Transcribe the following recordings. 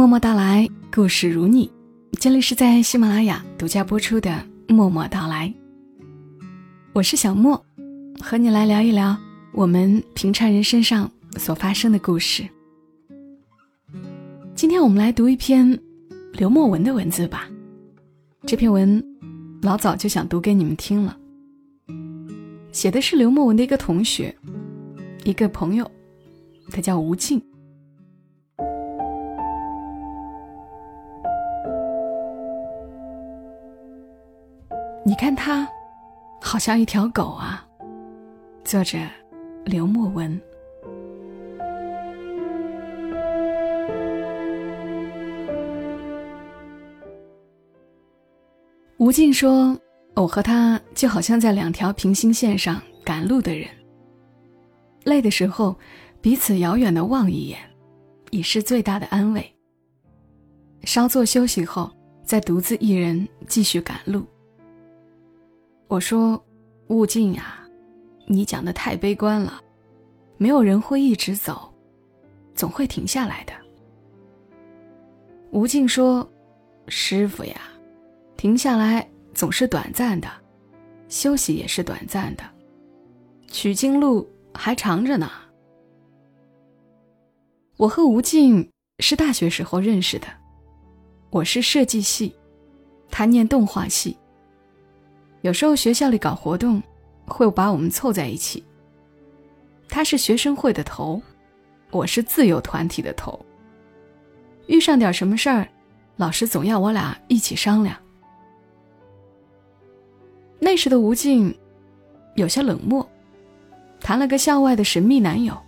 默默到来，故事如你。这里是在喜马拉雅独家播出的《默默到来》，我是小莫，和你来聊一聊我们平常人身上所发生的故事。今天我们来读一篇刘墨文的文字吧。这篇文老早就想读给你们听了，写的是刘墨文的一个同学，一个朋友，他叫吴静。你看他，好像一条狗啊。作者：刘墨文。吴静说：“我和他就好像在两条平行线上赶路的人。累的时候，彼此遥远的望一眼，已是最大的安慰。稍作休息后，再独自一人继续赶路。”我说：“悟净呀，你讲的太悲观了，没有人会一直走，总会停下来的。”吴静说：“师傅呀，停下来总是短暂的，休息也是短暂的，取经路还长着呢。”我和吴静是大学时候认识的，我是设计系，他念动画系。有时候学校里搞活动，会把我们凑在一起。他是学生会的头，我是自由团体的头。遇上点什么事儿，老师总要我俩一起商量。那时的吴静有些冷漠，谈了个校外的神秘男友，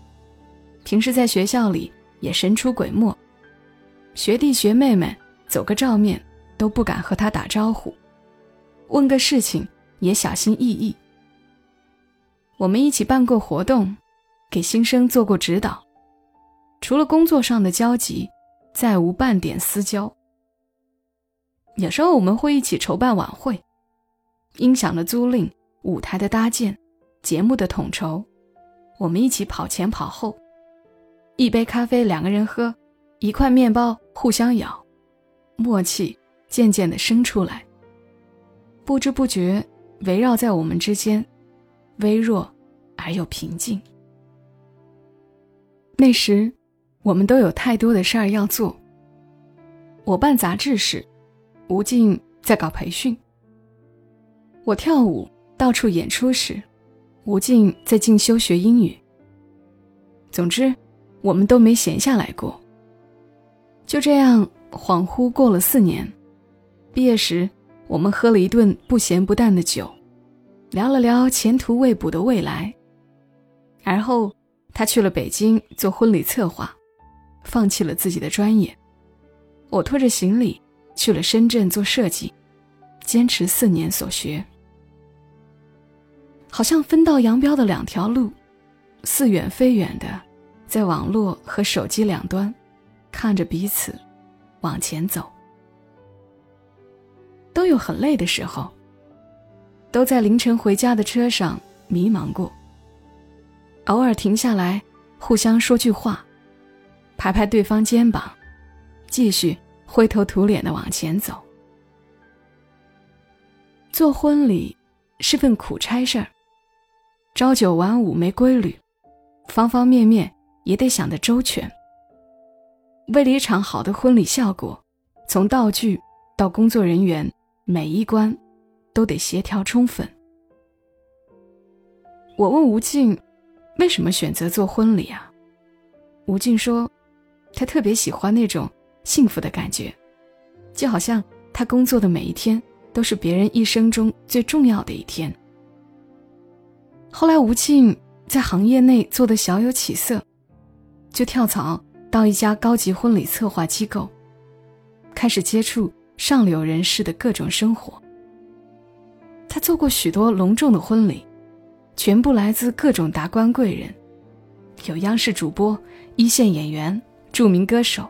平时在学校里也神出鬼没，学弟学妹们走个照面都不敢和他打招呼。问个事情也小心翼翼。我们一起办过活动，给新生做过指导，除了工作上的交集，再无半点私交。有时候我们会一起筹办晚会，音响的租赁、舞台的搭建、节目的统筹，我们一起跑前跑后。一杯咖啡两个人喝，一块面包互相咬，默契渐渐的生出来。不知不觉，围绕在我们之间，微弱而又平静。那时，我们都有太多的事儿要做。我办杂志时，吴静在搞培训；我跳舞到处演出时，吴静在进修学英语。总之，我们都没闲下来过。就这样，恍惚过了四年，毕业时。我们喝了一顿不咸不淡的酒，聊了聊前途未卜的未来。而后，他去了北京做婚礼策划，放弃了自己的专业。我拖着行李去了深圳做设计，坚持四年所学。好像分道扬镳的两条路，似远非远的，在网络和手机两端，看着彼此往前走。都有很累的时候，都在凌晨回家的车上迷茫过。偶尔停下来，互相说句话，拍拍对方肩膀，继续灰头土脸的往前走。做婚礼是份苦差事儿，朝九晚五没规律，方方面面也得想得周全。为了一场好的婚礼效果，从道具到工作人员。每一关都得协调充分。我问吴静，为什么选择做婚礼啊？吴静说，他特别喜欢那种幸福的感觉，就好像他工作的每一天都是别人一生中最重要的一天。后来吴静在行业内做的小有起色，就跳槽到一家高级婚礼策划机构，开始接触。上流人士的各种生活。他做过许多隆重的婚礼，全部来自各种达官贵人，有央视主播、一线演员、著名歌手。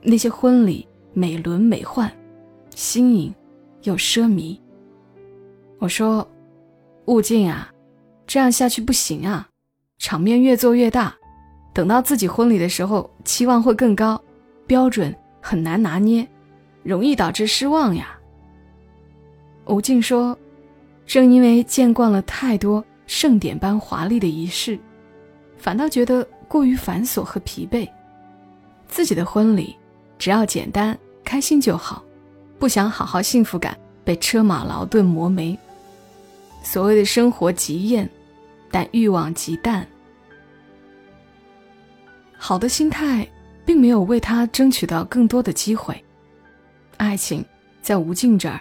那些婚礼美轮美奂，新颖又奢靡。我说：“悟净啊，这样下去不行啊，场面越做越大，等到自己婚礼的时候，期望会更高，标准很难拿捏，容易导致失望呀。吴静说：“正因为见惯了太多盛典般华丽的仪式，反倒觉得过于繁琐和疲惫。自己的婚礼只要简单开心就好，不想好好幸福感被车马劳顿磨没。所谓的生活极艳，但欲望极淡。好的心态并没有为他争取到更多的机会。爱情在吴静这儿。”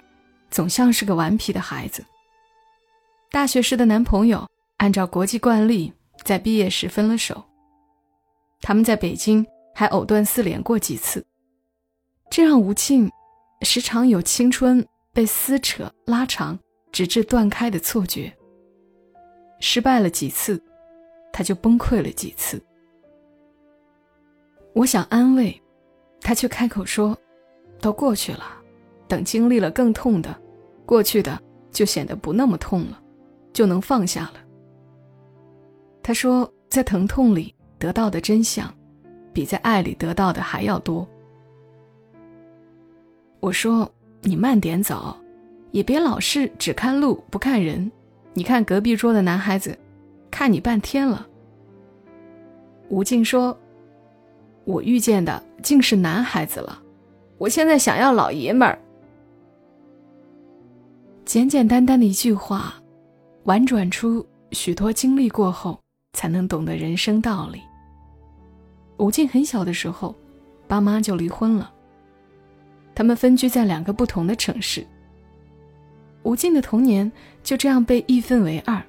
总像是个顽皮的孩子。大学时的男朋友按照国际惯例在毕业时分了手。他们在北京还藕断丝连过几次，这让吴庆时常有青春被撕扯拉长，直至断开的错觉。失败了几次，他就崩溃了几次。我想安慰，他却开口说：“都过去了，等经历了更痛的。”过去的就显得不那么痛了，就能放下了。他说，在疼痛里得到的真相，比在爱里得到的还要多。我说，你慢点走，也别老是只看路不看人。你看隔壁桌的男孩子，看你半天了。吴静说，我遇见的竟是男孩子了，我现在想要老爷们儿。简简单单的一句话，婉转出许多经历过后才能懂的人生道理。吴静很小的时候，爸妈就离婚了。他们分居在两个不同的城市。吴静的童年就这样被一分为二。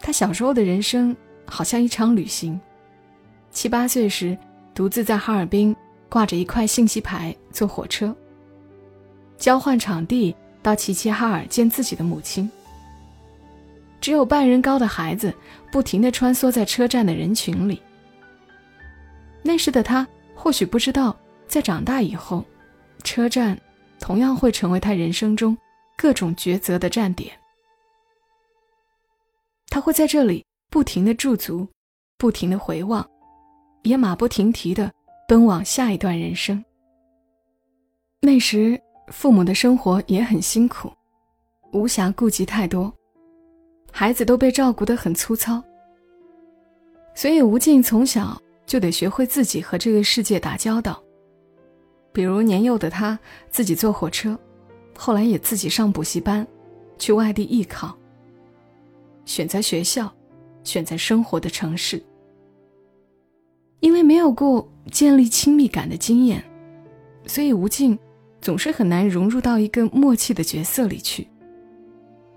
他小时候的人生好像一场旅行。七八岁时，独自在哈尔滨挂着一块信息牌坐火车，交换场地。到齐齐哈尔见自己的母亲。只有半人高的孩子不停地穿梭在车站的人群里。那时的他或许不知道，在长大以后，车站同样会成为他人生中各种抉择的站点。他会在这里不停地驻足，不停地回望，也马不停蹄地奔往下一段人生。那时。父母的生活也很辛苦，无暇顾及太多，孩子都被照顾得很粗糙。所以吴静从小就得学会自己和这个世界打交道。比如年幼的他自己坐火车，后来也自己上补习班，去外地艺考。选择学校，选择生活的城市。因为没有过建立亲密感的经验，所以吴静。总是很难融入到一个默契的角色里去。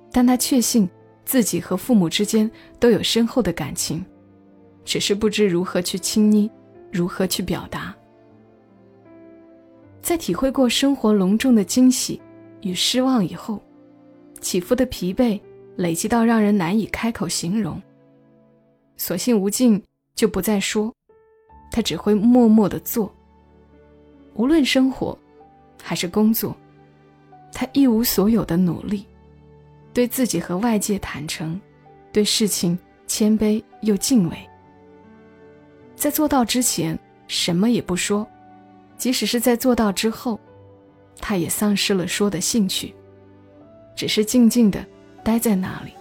但他确信自己和父母之间都有深厚的感情，只是不知如何去亲昵，如何去表达。在体会过生活隆重的惊喜与失望以后，起伏的疲惫累积到让人难以开口形容。索性吴静就不再说，他只会默默的做。无论生活。还是工作，他一无所有的努力，对自己和外界坦诚，对事情谦卑又敬畏。在做到之前，什么也不说；即使是在做到之后，他也丧失了说的兴趣，只是静静的待在那里，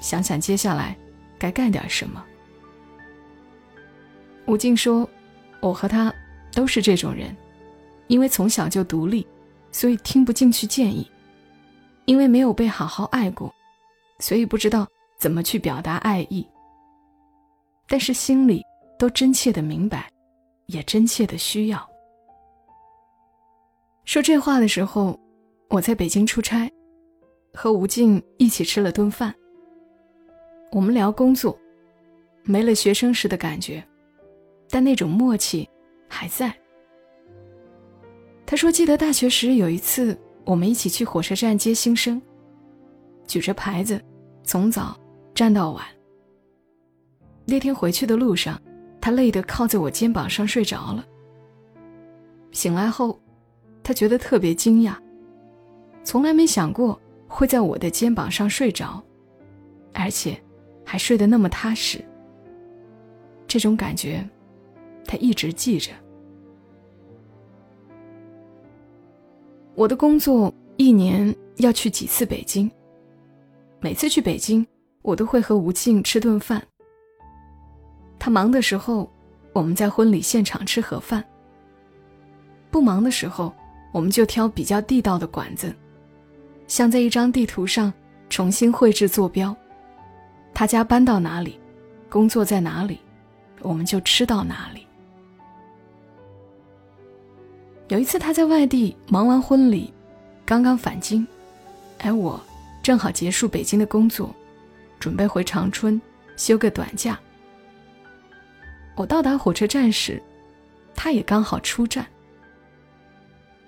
想想接下来该干点什么。吴静说：“我和他都是这种人。”因为从小就独立，所以听不进去建议；因为没有被好好爱过，所以不知道怎么去表达爱意。但是心里都真切的明白，也真切的需要。说这话的时候，我在北京出差，和吴静一起吃了顿饭。我们聊工作，没了学生时的感觉，但那种默契还在。他说：“记得大学时有一次，我们一起去火车站接新生，举着牌子，从早站到晚。那天回去的路上，他累得靠在我肩膀上睡着了。醒来后，他觉得特别惊讶，从来没想过会在我的肩膀上睡着，而且还睡得那么踏实。这种感觉，他一直记着。我的工作一年要去几次北京每次去北京我都会和吴静吃顿饭。他忙的时候我们在婚礼现场吃盒饭不忙的时候我们就挑比较地道的馆子像在一张地图上重新绘制坐标。他家搬到哪里工作在哪里我们就吃到哪里有一次他在外地忙完婚礼，刚刚返京，而我。正好结束北京的工作，准备回长春休个短假。我到达火车站时，他也刚好出站。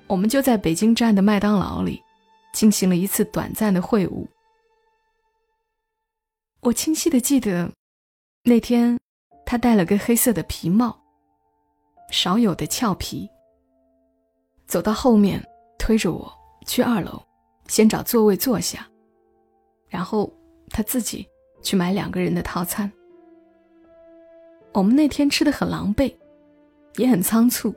我们就在北京站的麦当劳里进行了一次短暂的会晤。我清晰的记得，那天他戴了个黑色的皮帽，少有的俏皮。走到后面，推着我去二楼，先找座位坐下。然后他自己去买两个人的套餐。我们那天吃的很狼狈，也很仓促，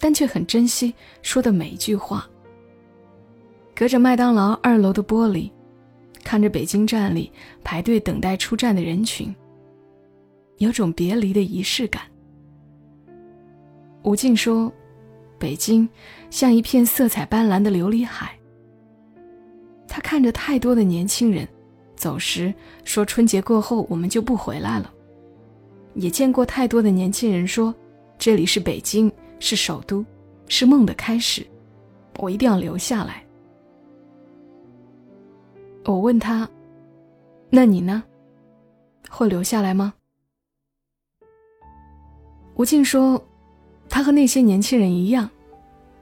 但却很珍惜说的每一句话。隔着麦当劳二楼的玻璃，看着北京站里排队等待出站的人群，有种别离的仪式感。吴静说：“北京像一片色彩斑斓的琉璃海。”他看着太多的年轻人走时说：“春节过后我们就不回来了。”也见过太多的年轻人说：“这里是北京，是首都，是梦的开始，我一定要留下来。”我问他：“那你呢？会留下来吗？”吴静说：“他和那些年轻人一样，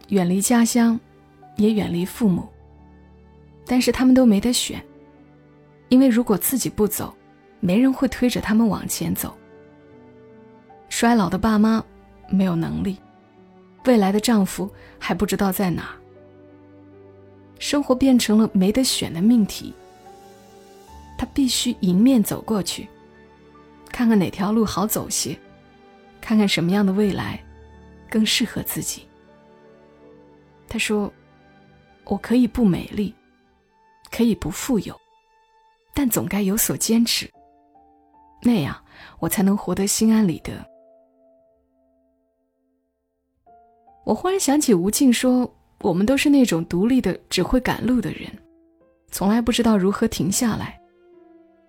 远离家乡，也远离父母。”但是他们都没得选，因为如果自己不走，没人会推着他们往前走。衰老的爸妈没有能力，未来的丈夫还不知道在哪。生活变成了没得选的命题。他必须迎面走过去，看看哪条路好走些，看看什么样的未来更适合自己。他说：“我可以不美丽。”可以不富有，但总该有所坚持。那样，我才能活得心安理得。我忽然想起吴静说：“我们都是那种独立的、只会赶路的人，从来不知道如何停下来。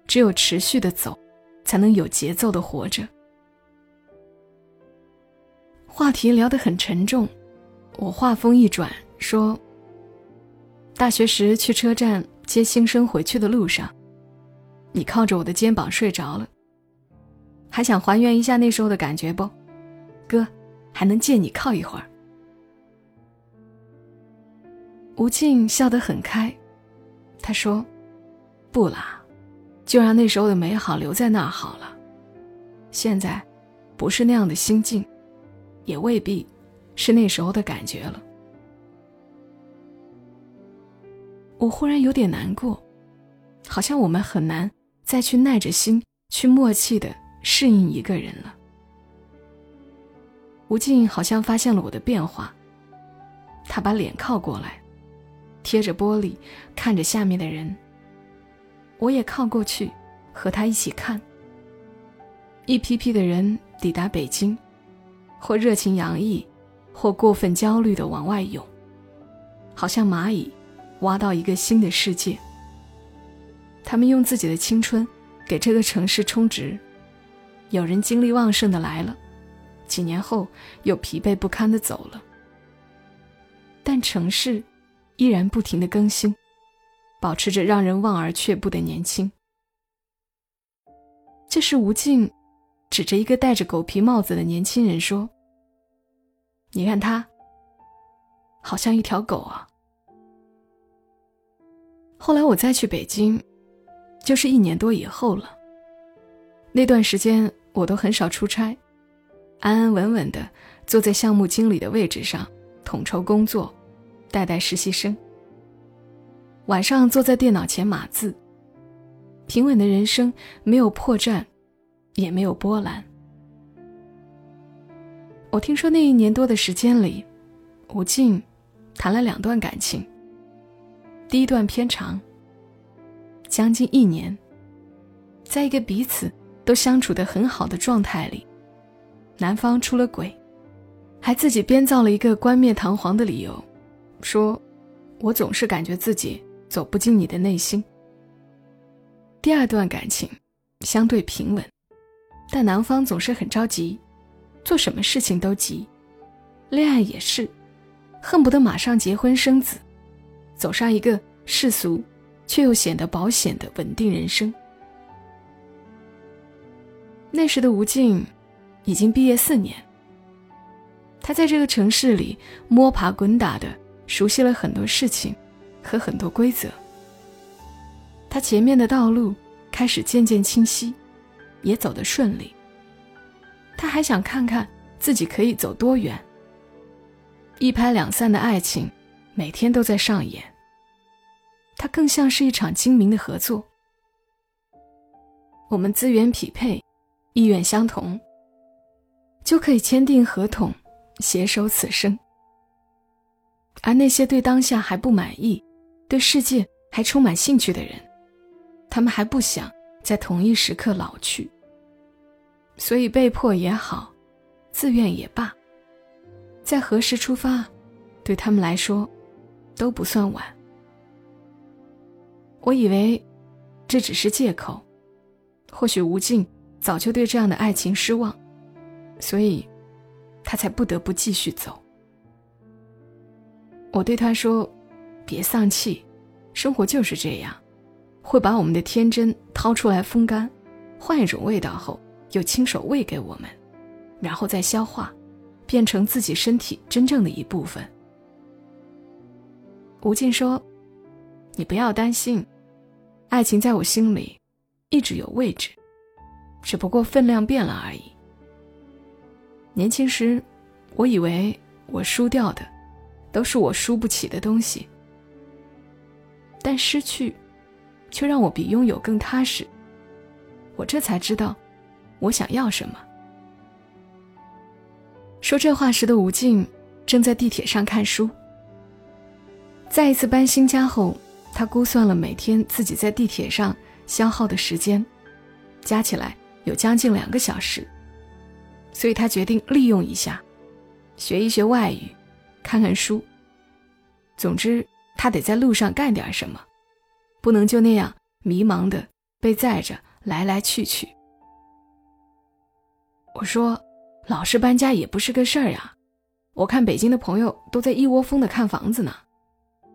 只有持续的走，才能有节奏的活着。”话题聊得很沉重，我话锋一转说：“大学时去车站。”接新生回去的路上，你靠着我的肩膀睡着了。还想还原一下那时候的感觉不？哥，还能借你靠一会儿。吴静笑得很开，他说：“不啦，就让那时候的美好留在那儿好了。现在，不是那样的心境，也未必是那时候的感觉了。”我忽然有点难过，好像我们很难再去耐着心去默契的适应一个人了。吴静好像发现了我的变化，他把脸靠过来，贴着玻璃看着下面的人。我也靠过去，和他一起看。一批批的人抵达北京，或热情洋溢，或过分焦虑的往外涌，好像蚂蚁。挖到一个新的世界。他们用自己的青春给这个城市充值，有人精力旺盛的来了，几年后又疲惫不堪的走了。但城市依然不停的更新，保持着让人望而却步的年轻。这是吴静指着一个戴着狗皮帽子的年轻人说：“你看他，好像一条狗啊。”后来我再去北京，就是一年多以后了。那段时间我都很少出差，安安稳稳的坐在项目经理的位置上，统筹工作，带带实习生。晚上坐在电脑前码字，平稳的人生没有破绽，也没有波澜。我听说那一年多的时间里，吴静谈了两段感情。第一段偏长，将近一年，在一个彼此都相处的很好的状态里，男方出了轨，还自己编造了一个冠冕堂皇的理由，说：“我总是感觉自己走不进你的内心。”第二段感情相对平稳，但男方总是很着急，做什么事情都急，恋爱也是，恨不得马上结婚生子。走上一个世俗却又显得保险的稳定人生。那时的吴静已经毕业四年，他在这个城市里摸爬滚打的，熟悉了很多事情和很多规则。他前面的道路开始渐渐清晰，也走得顺利。他还想看看自己可以走多远。一拍两散的爱情。每天都在上演。它更像是一场精明的合作。我们资源匹配，意愿相同，就可以签订合同，携手此生。而那些对当下还不满意，对世界还充满兴趣的人，他们还不想在同一时刻老去。所以被迫也好，自愿也罢，在何时出发，对他们来说。都不算晚。我以为这只是借口，或许吴静早就对这样的爱情失望，所以他才不得不继续走。我对他说：“别丧气，生活就是这样，会把我们的天真掏出来风干，换一种味道后，又亲手喂给我们，然后再消化，变成自己身体真正的一部分。”吴静说：“你不要担心，爱情在我心里一直有位置，只不过分量变了而已。年轻时，我以为我输掉的都是我输不起的东西，但失去却让我比拥有更踏实。我这才知道我想要什么。”说这话时的吴静正在地铁上看书。再一次搬新家后，他估算了每天自己在地铁上消耗的时间，加起来有将近两个小时，所以他决定利用一下，学一学外语，看看书。总之，他得在路上干点什么，不能就那样迷茫的被载着来来去去。我说，老是搬家也不是个事儿呀，我看北京的朋友都在一窝蜂的看房子呢。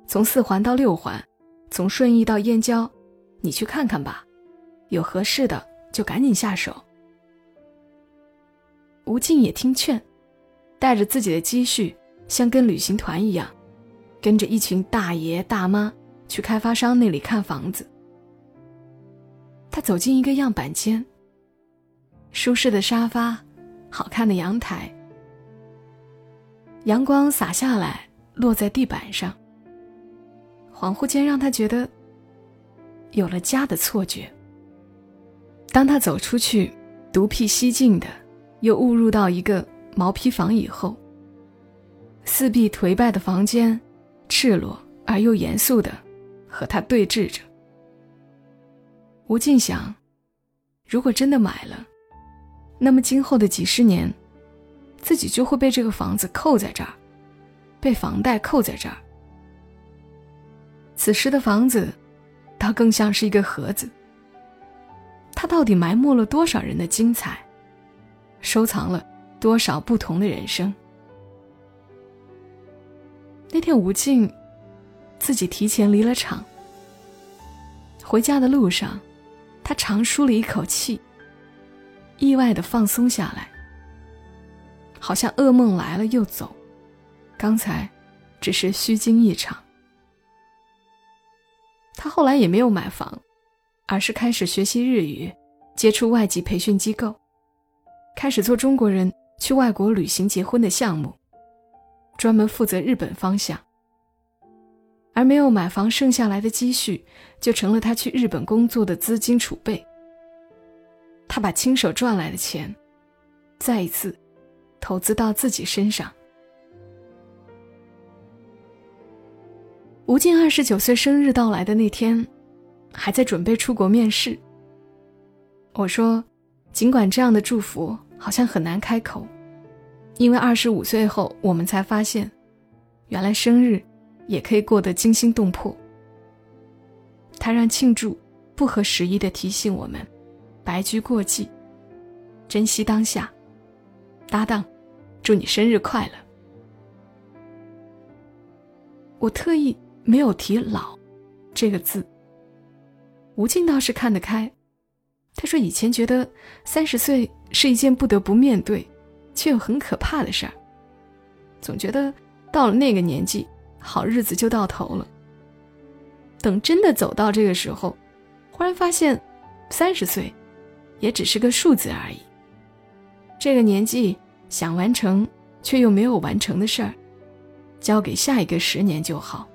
从四环到六环，从顺义到燕郊，你去看看吧，有合适的就赶紧下手。吴静也听劝，带着自己的积蓄，像跟旅行团一样，跟着一群大爷大妈去开发商那里看房子。他走进一个样板间，舒适的沙发，好看的阳台，阳光洒下来，落在地板上。恍惚间，让他觉得有了家的错觉。当他走出去，独辟蹊径的又误入到一个毛坯房以后，四壁颓败的房间，赤裸而又严肃的和他对峙着。吴静想，如果真的买了，那么今后的几十年，自己就会被这个房子扣在这儿，被房贷扣在这儿。此时的房子，倒更像是一个盒子。它到底埋没了多少人的精彩，收藏了多少不同的人生？那天吴静自己提前离了场，回家的路上，他长舒了一口气，意外的放松下来，好像噩梦来了又走，刚才只是虚惊一场。他后来也没有买房，而是开始学习日语，接触外籍培训机构，开始做中国人去外国旅行结婚的项目，专门负责日本方向。而没有买房剩下来的积蓄，就成了他去日本工作的资金储备。他把亲手赚来的钱，再一次投资到自己身上。吴静二十九岁生日到来的那天，还在准备出国面试。我说，尽管这样的祝福好像很难开口，因为二十五岁后，我们才发现，原来生日也可以过得惊心动魄。他让庆祝不合时宜的提醒我们，白驹过隙，珍惜当下。搭档，祝你生日快乐。我特意。没有提“老”这个字。吴静倒是看得开，他说：“以前觉得三十岁是一件不得不面对，却又很可怕的事儿，总觉得到了那个年纪，好日子就到头了。等真的走到这个时候，忽然发现，三十岁也只是个数字而已。这个年纪想完成却又没有完成的事儿，交给下一个十年就好。”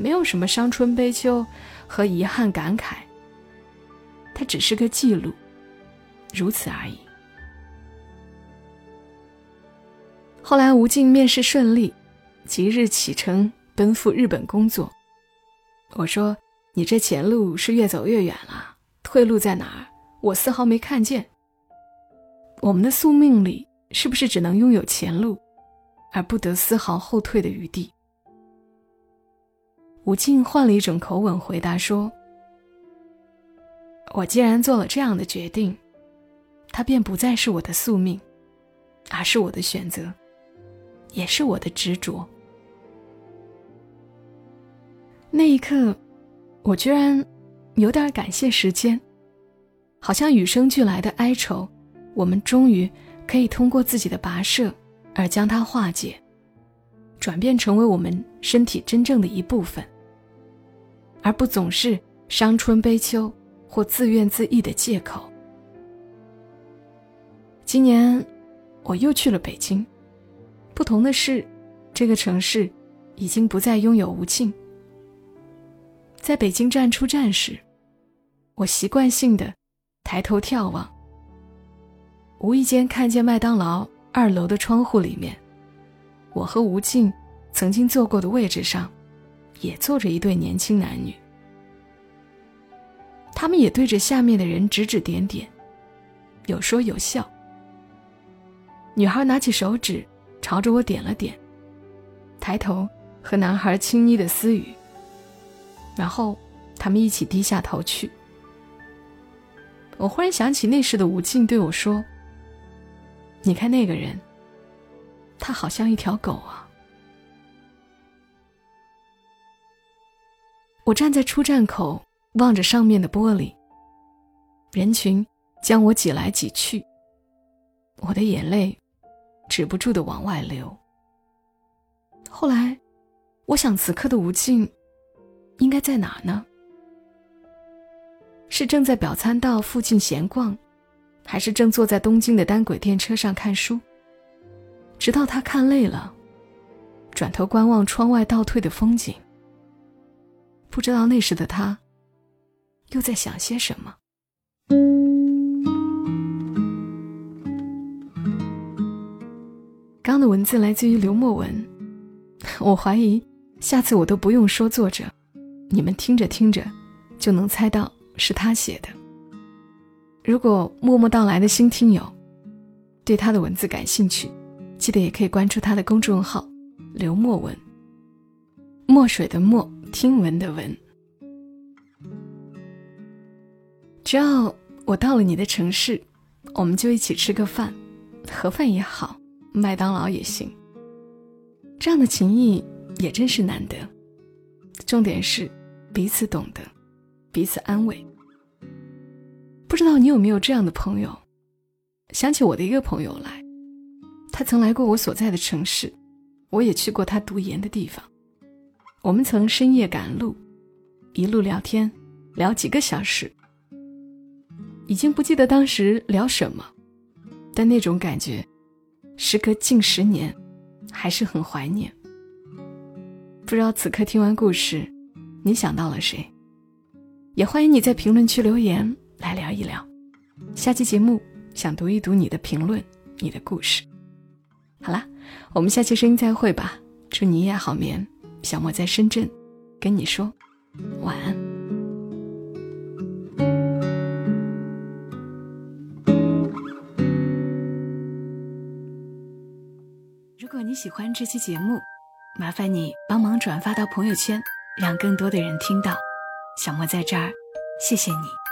没有什么伤春悲秋和遗憾感慨，它只是个记录，如此而已。后来吴静面试顺利，即日启程奔赴日本工作。我说：“你这前路是越走越远了，退路在哪儿？我丝毫没看见。我们的宿命里是不是只能拥有前路，而不得丝毫后退的余地？”吴静换了一种口吻回答说：“我既然做了这样的决定，它便不再是我的宿命，而是我的选择，也是我的执着。”那一刻，我居然有点感谢时间，好像与生俱来的哀愁，我们终于可以通过自己的跋涉而将它化解，转变成为我们身体真正的一部分。而不总是伤春悲秋或自怨自艾的借口。今年，我又去了北京，不同的是，这个城市已经不再拥有吴静。在北京站出站时，我习惯性的抬头眺望，无意间看见麦当劳二楼的窗户里面，我和吴静曾经坐过的位置上。也坐着一对年轻男女，他们也对着下面的人指指点点，有说有笑。女孩拿起手指朝着我点了点，抬头和男孩轻昵的私语，然后他们一起低下头去。我忽然想起那时的吴静对我说：“你看那个人，他好像一条狗啊。”我站在出站口，望着上面的玻璃。人群将我挤来挤去，我的眼泪止不住的往外流。后来，我想，此刻的吴静应该在哪呢？是正在表参道附近闲逛，还是正坐在东京的单轨电车上看书？直到他看累了，转头观望窗外倒退的风景。不知道那时的他，又在想些什么。刚的文字来自于刘墨文，我怀疑下次我都不用说作者，你们听着听着就能猜到是他写的。如果默默到来的新听友对他的文字感兴趣，记得也可以关注他的公众号“刘墨文”，墨水的墨。听闻的闻，只要我到了你的城市，我们就一起吃个饭，盒饭也好，麦当劳也行。这样的情谊也真是难得。重点是彼此懂得，彼此安慰。不知道你有没有这样的朋友？想起我的一个朋友来，他曾来过我所在的城市，我也去过他读研的地方。我们曾深夜赶路，一路聊天，聊几个小时，已经不记得当时聊什么，但那种感觉，时隔近十年，还是很怀念。不知道此刻听完故事，你想到了谁？也欢迎你在评论区留言来聊一聊。下期节目想读一读你的评论，你的故事。好啦，我们下期声音再会吧。祝你一夜好眠。小莫在深圳，跟你说晚安。如果你喜欢这期节目，麻烦你帮忙转发到朋友圈，让更多的人听到。小莫在这儿，谢谢你。